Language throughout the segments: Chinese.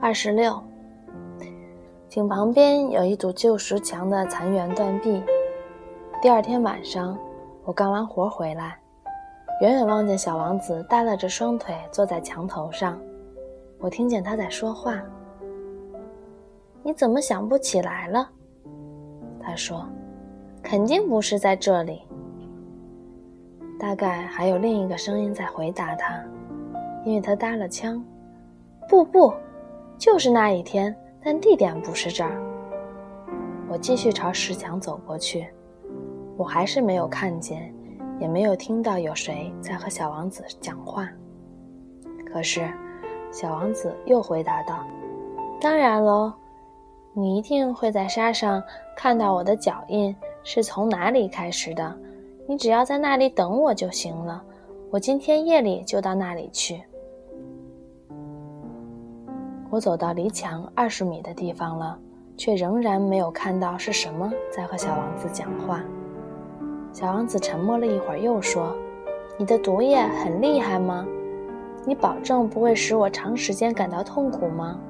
二十六，井旁边有一堵旧石墙的残垣断壁。第二天晚上，我干完活回来，远远望见小王子耷拉着双腿坐在墙头上。我听见他在说话：“你怎么想不起来了？”他说：“肯定不是在这里。”大概还有另一个声音在回答他，因为他搭了腔：“不不。”就是那一天，但地点不是这儿。我继续朝石墙走过去，我还是没有看见，也没有听到有谁在和小王子讲话。可是，小王子又回答道：“当然喽，你一定会在沙上看到我的脚印是从哪里开始的。你只要在那里等我就行了。我今天夜里就到那里去。”我走到离墙二十米的地方了，却仍然没有看到是什么在和小王子讲话。小王子沉默了一会儿，又说：“你的毒液很厉害吗？你保证不会使我长时间感到痛苦吗？”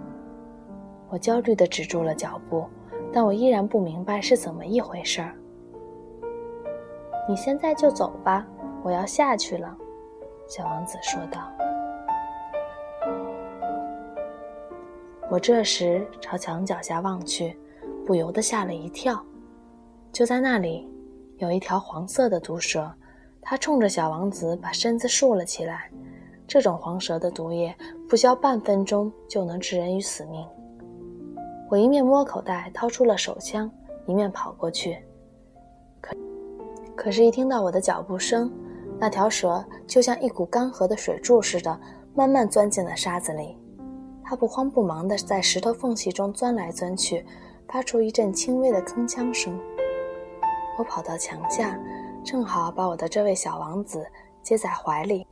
我焦虑地止住了脚步，但我依然不明白是怎么一回事儿。你现在就走吧，我要下去了。”小王子说道。我这时朝墙脚下望去，不由得吓了一跳。就在那里，有一条黄色的毒蛇，它冲着小王子把身子竖了起来。这种黄蛇的毒液不消半分钟就能致人于死命。我一面摸口袋掏出了手枪，一面跑过去。可，可是，一听到我的脚步声，那条蛇就像一股干涸的水柱似的，慢慢钻进了沙子里。他不慌不忙地在石头缝隙中钻来钻去，发出一阵轻微的铿锵声。我跑到墙下，正好把我的这位小王子接在怀里。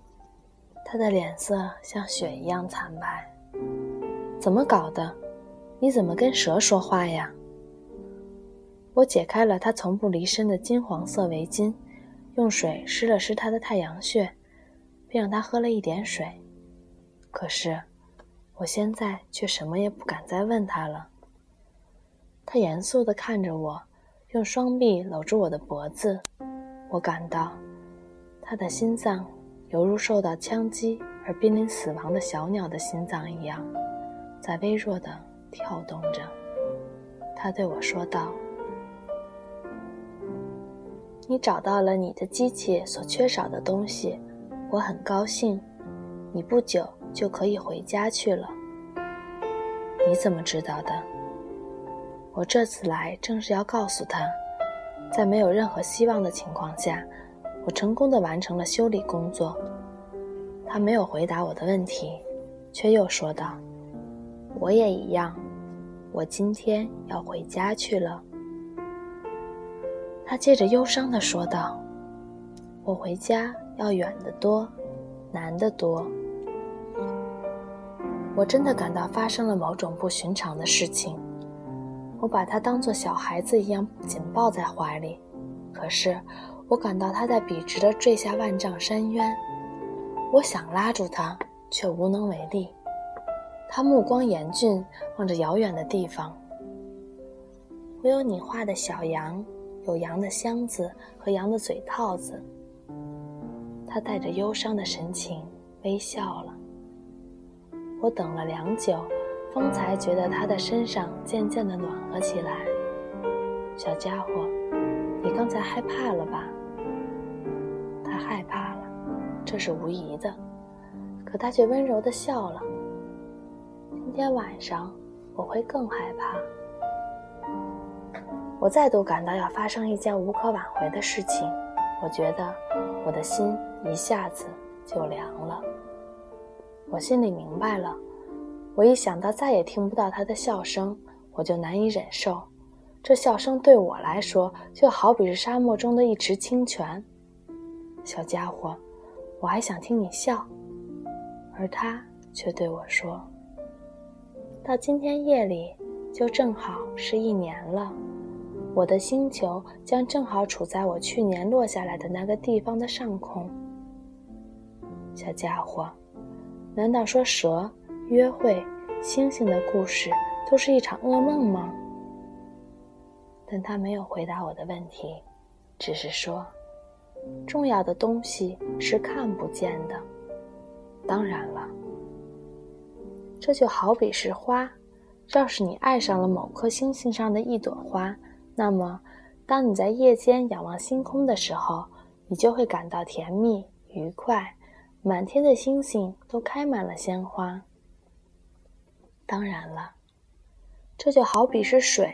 他的脸色像雪一样惨白。怎么搞的？你怎么跟蛇说话呀？我解开了他从不离身的金黄色围巾，用水湿了湿他的太阳穴，并让他喝了一点水。可是。我现在却什么也不敢再问他了。他严肃地看着我，用双臂搂住我的脖子。我感到，他的心脏犹如受到枪击而濒临死亡的小鸟的心脏一样，在微弱地跳动着。他对我说道：“你找到了你的机器所缺少的东西，我很高兴。你不久。”就可以回家去了。你怎么知道的？我这次来正是要告诉他，在没有任何希望的情况下，我成功的完成了修理工作。他没有回答我的问题，却又说道：“我也一样，我今天要回家去了。”他接着忧伤的说道：“我回家要远得多，难得多。”我真的感到发生了某种不寻常的事情，我把他当作小孩子一样紧抱在怀里，可是我感到他在笔直地坠下万丈深渊，我想拉住他，却无能为力。他目光严峻，望着遥远的地方。我有你画的小羊，有羊的箱子和羊的嘴套子。他带着忧伤的神情微笑了。我等了良久，方才觉得他的身上渐渐的暖和起来。小家伙，你刚才害怕了吧？他害怕了，这是无疑的。可他却温柔的笑了。今天晚上我会更害怕。我再度感到要发生一件无可挽回的事情。我觉得我的心一下子就凉了。我心里明白了，我一想到再也听不到他的笑声，我就难以忍受。这笑声对我来说，就好比是沙漠中的一池清泉。小家伙，我还想听你笑。而他却对我说：“到今天夜里，就正好是一年了。我的星球将正好处在我去年落下来的那个地方的上空。”小家伙。难道说蛇约会星星的故事都是一场噩梦吗？但他没有回答我的问题，只是说：“重要的东西是看不见的。当然了，这就好比是花。要是你爱上了某颗星星上的一朵花，那么当你在夜间仰望星空的时候，你就会感到甜蜜愉快。满天的星星都开满了鲜花。当然了，这就好比是水。”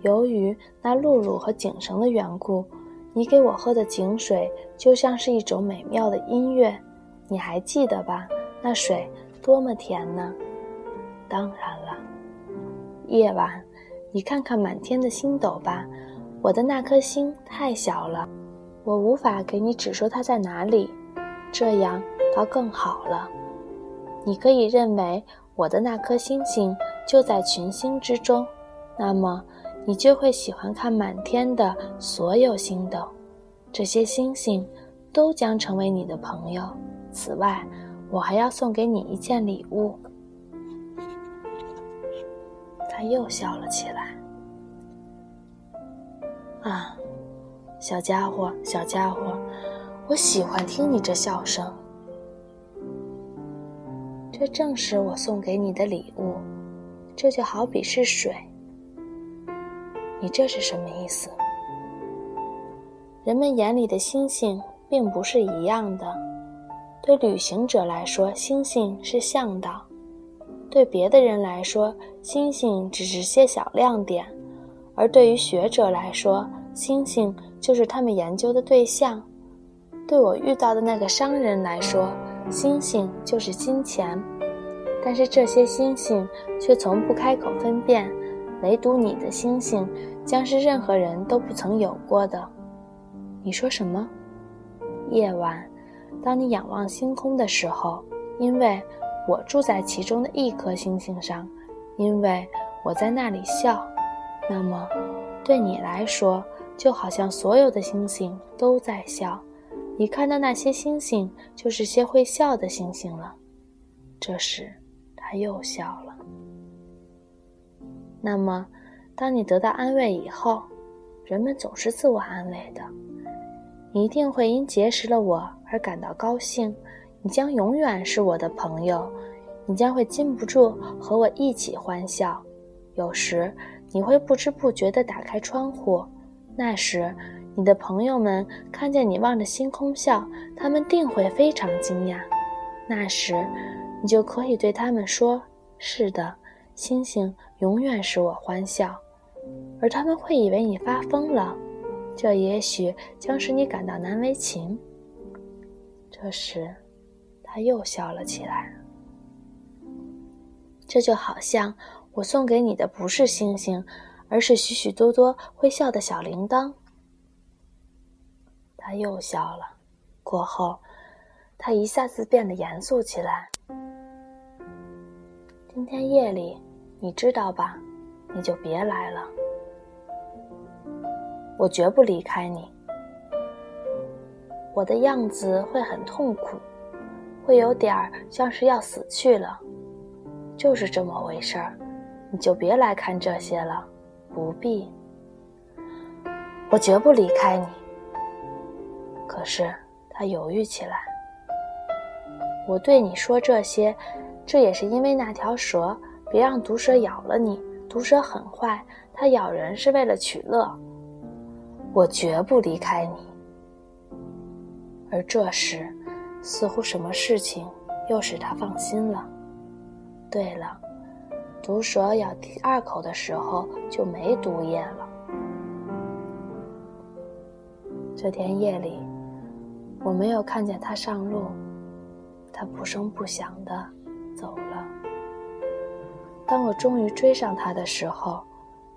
由于那露露和井绳的缘故，你给我喝的井水就像是一种美妙的音乐。你还记得吧？那水多么甜呢！当然了，夜晚，你看看满天的星斗吧。我的那颗星太小了，我无法给你指出它在哪里。这样倒更好了。你可以认为我的那颗星星就在群星之中，那么。你就会喜欢看满天的所有星斗，这些星星都将成为你的朋友。此外，我还要送给你一件礼物。他又笑了起来。啊，小家伙，小家伙，我喜欢听你这笑声。这正是我送给你的礼物，这就好比是水。你这是什么意思？人们眼里的星星并不是一样的。对旅行者来说，星星是向导；对别的人来说，星星只是些小亮点；而对于学者来说，星星就是他们研究的对象。对我遇到的那个商人来说，星星就是金钱。但是这些星星却从不开口分辨。唯独你的星星，将是任何人都不曾有过的。你说什么？夜晚，当你仰望星空的时候，因为我住在其中的一颗星星上，因为我在那里笑，那么，对你来说，就好像所有的星星都在笑。你看到那些星星，就是些会笑的星星了。这时，他又笑了。那么，当你得到安慰以后，人们总是自我安慰的。你一定会因结识了我而感到高兴。你将永远是我的朋友。你将会禁不住和我一起欢笑。有时，你会不知不觉地打开窗户。那时，你的朋友们看见你望着星空笑，他们定会非常惊讶。那时，你就可以对他们说：“是的。”星星永远使我欢笑，而他们会以为你发疯了，这也许将使你感到难为情。这时，他又笑了起来。这就好像我送给你的不是星星，而是许许多多会笑的小铃铛。他又笑了，过后，他一下子变得严肃起来。今天夜里。你知道吧？你就别来了，我绝不离开你。我的样子会很痛苦，会有点儿像是要死去了，就是这么回事儿。你就别来看这些了，不必。我绝不离开你。可是他犹豫起来。我对你说这些，这也是因为那条蛇。别让毒蛇咬了你，毒蛇很坏，它咬人是为了取乐。我绝不离开你。而这时，似乎什么事情又使他放心了。对了，毒蛇咬第二口的时候就没毒液了。这天夜里，我没有看见他上路，他不声不响的走了。当我终于追上他的时候，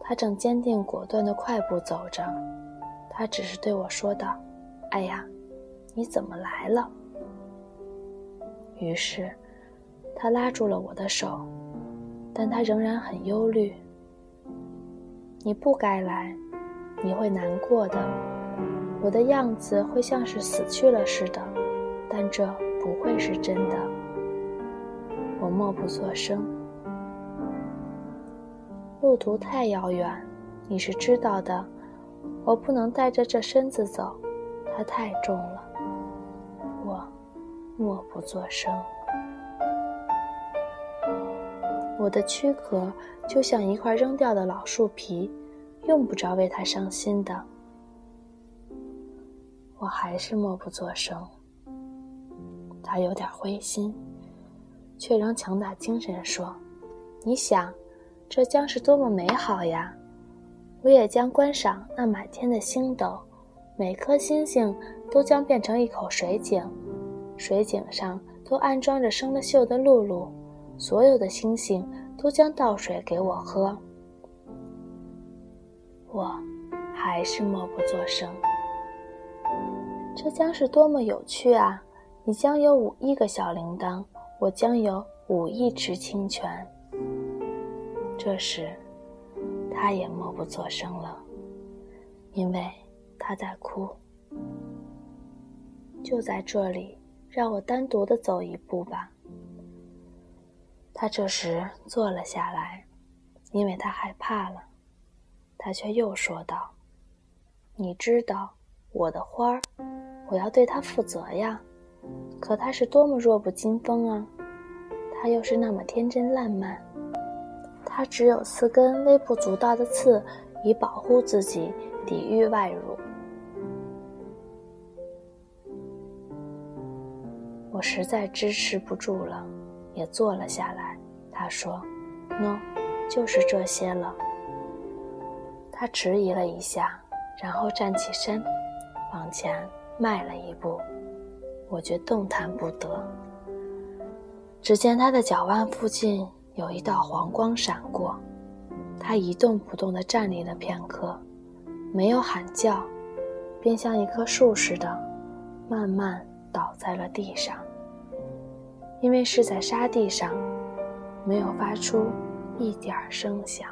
他正坚定果断的快步走着。他只是对我说道：“哎呀，你怎么来了？”于是，他拉住了我的手，但他仍然很忧虑。“你不该来，你会难过的。我的样子会像是死去了似的，但这不会是真的。”我默不作声。路途太遥远，你是知道的。我不能带着这身子走，它太重了。我默不作声。我的躯壳就像一块扔掉的老树皮，用不着为它伤心的。我还是默不作声。他有点灰心，却仍强打精神说：“你想，这将是多么美好呀！我也将观赏那满天的星斗，每颗星星都将变成一口水井，水井上都安装着生了锈的辘轳，所有的星星都将倒水给我喝。”我还是默不作声。这将是多么有趣啊！你将有五亿个小铃铛，我将有五亿池清泉。这时，他也默不作声了，因为他在哭。就在这里，让我单独的走一步吧。他这时坐了下来，因为他害怕了。他却又说道：“你知道，我的花儿，我要对它负责呀。”可它是多么弱不禁风啊！他又是那么天真烂漫。他只有四根微不足道的刺，以保护自己，抵御外辱。我实在支持不住了，也坐了下来。他说：“喏，就是这些了。”他迟疑了一下，然后站起身，往前迈了一步。我却动弹不得。只见他的脚腕附近有一道黄光闪过，他一动不动地站立了片刻，没有喊叫，便像一棵树似的，慢慢倒在了地上。因为是在沙地上，没有发出一点声响。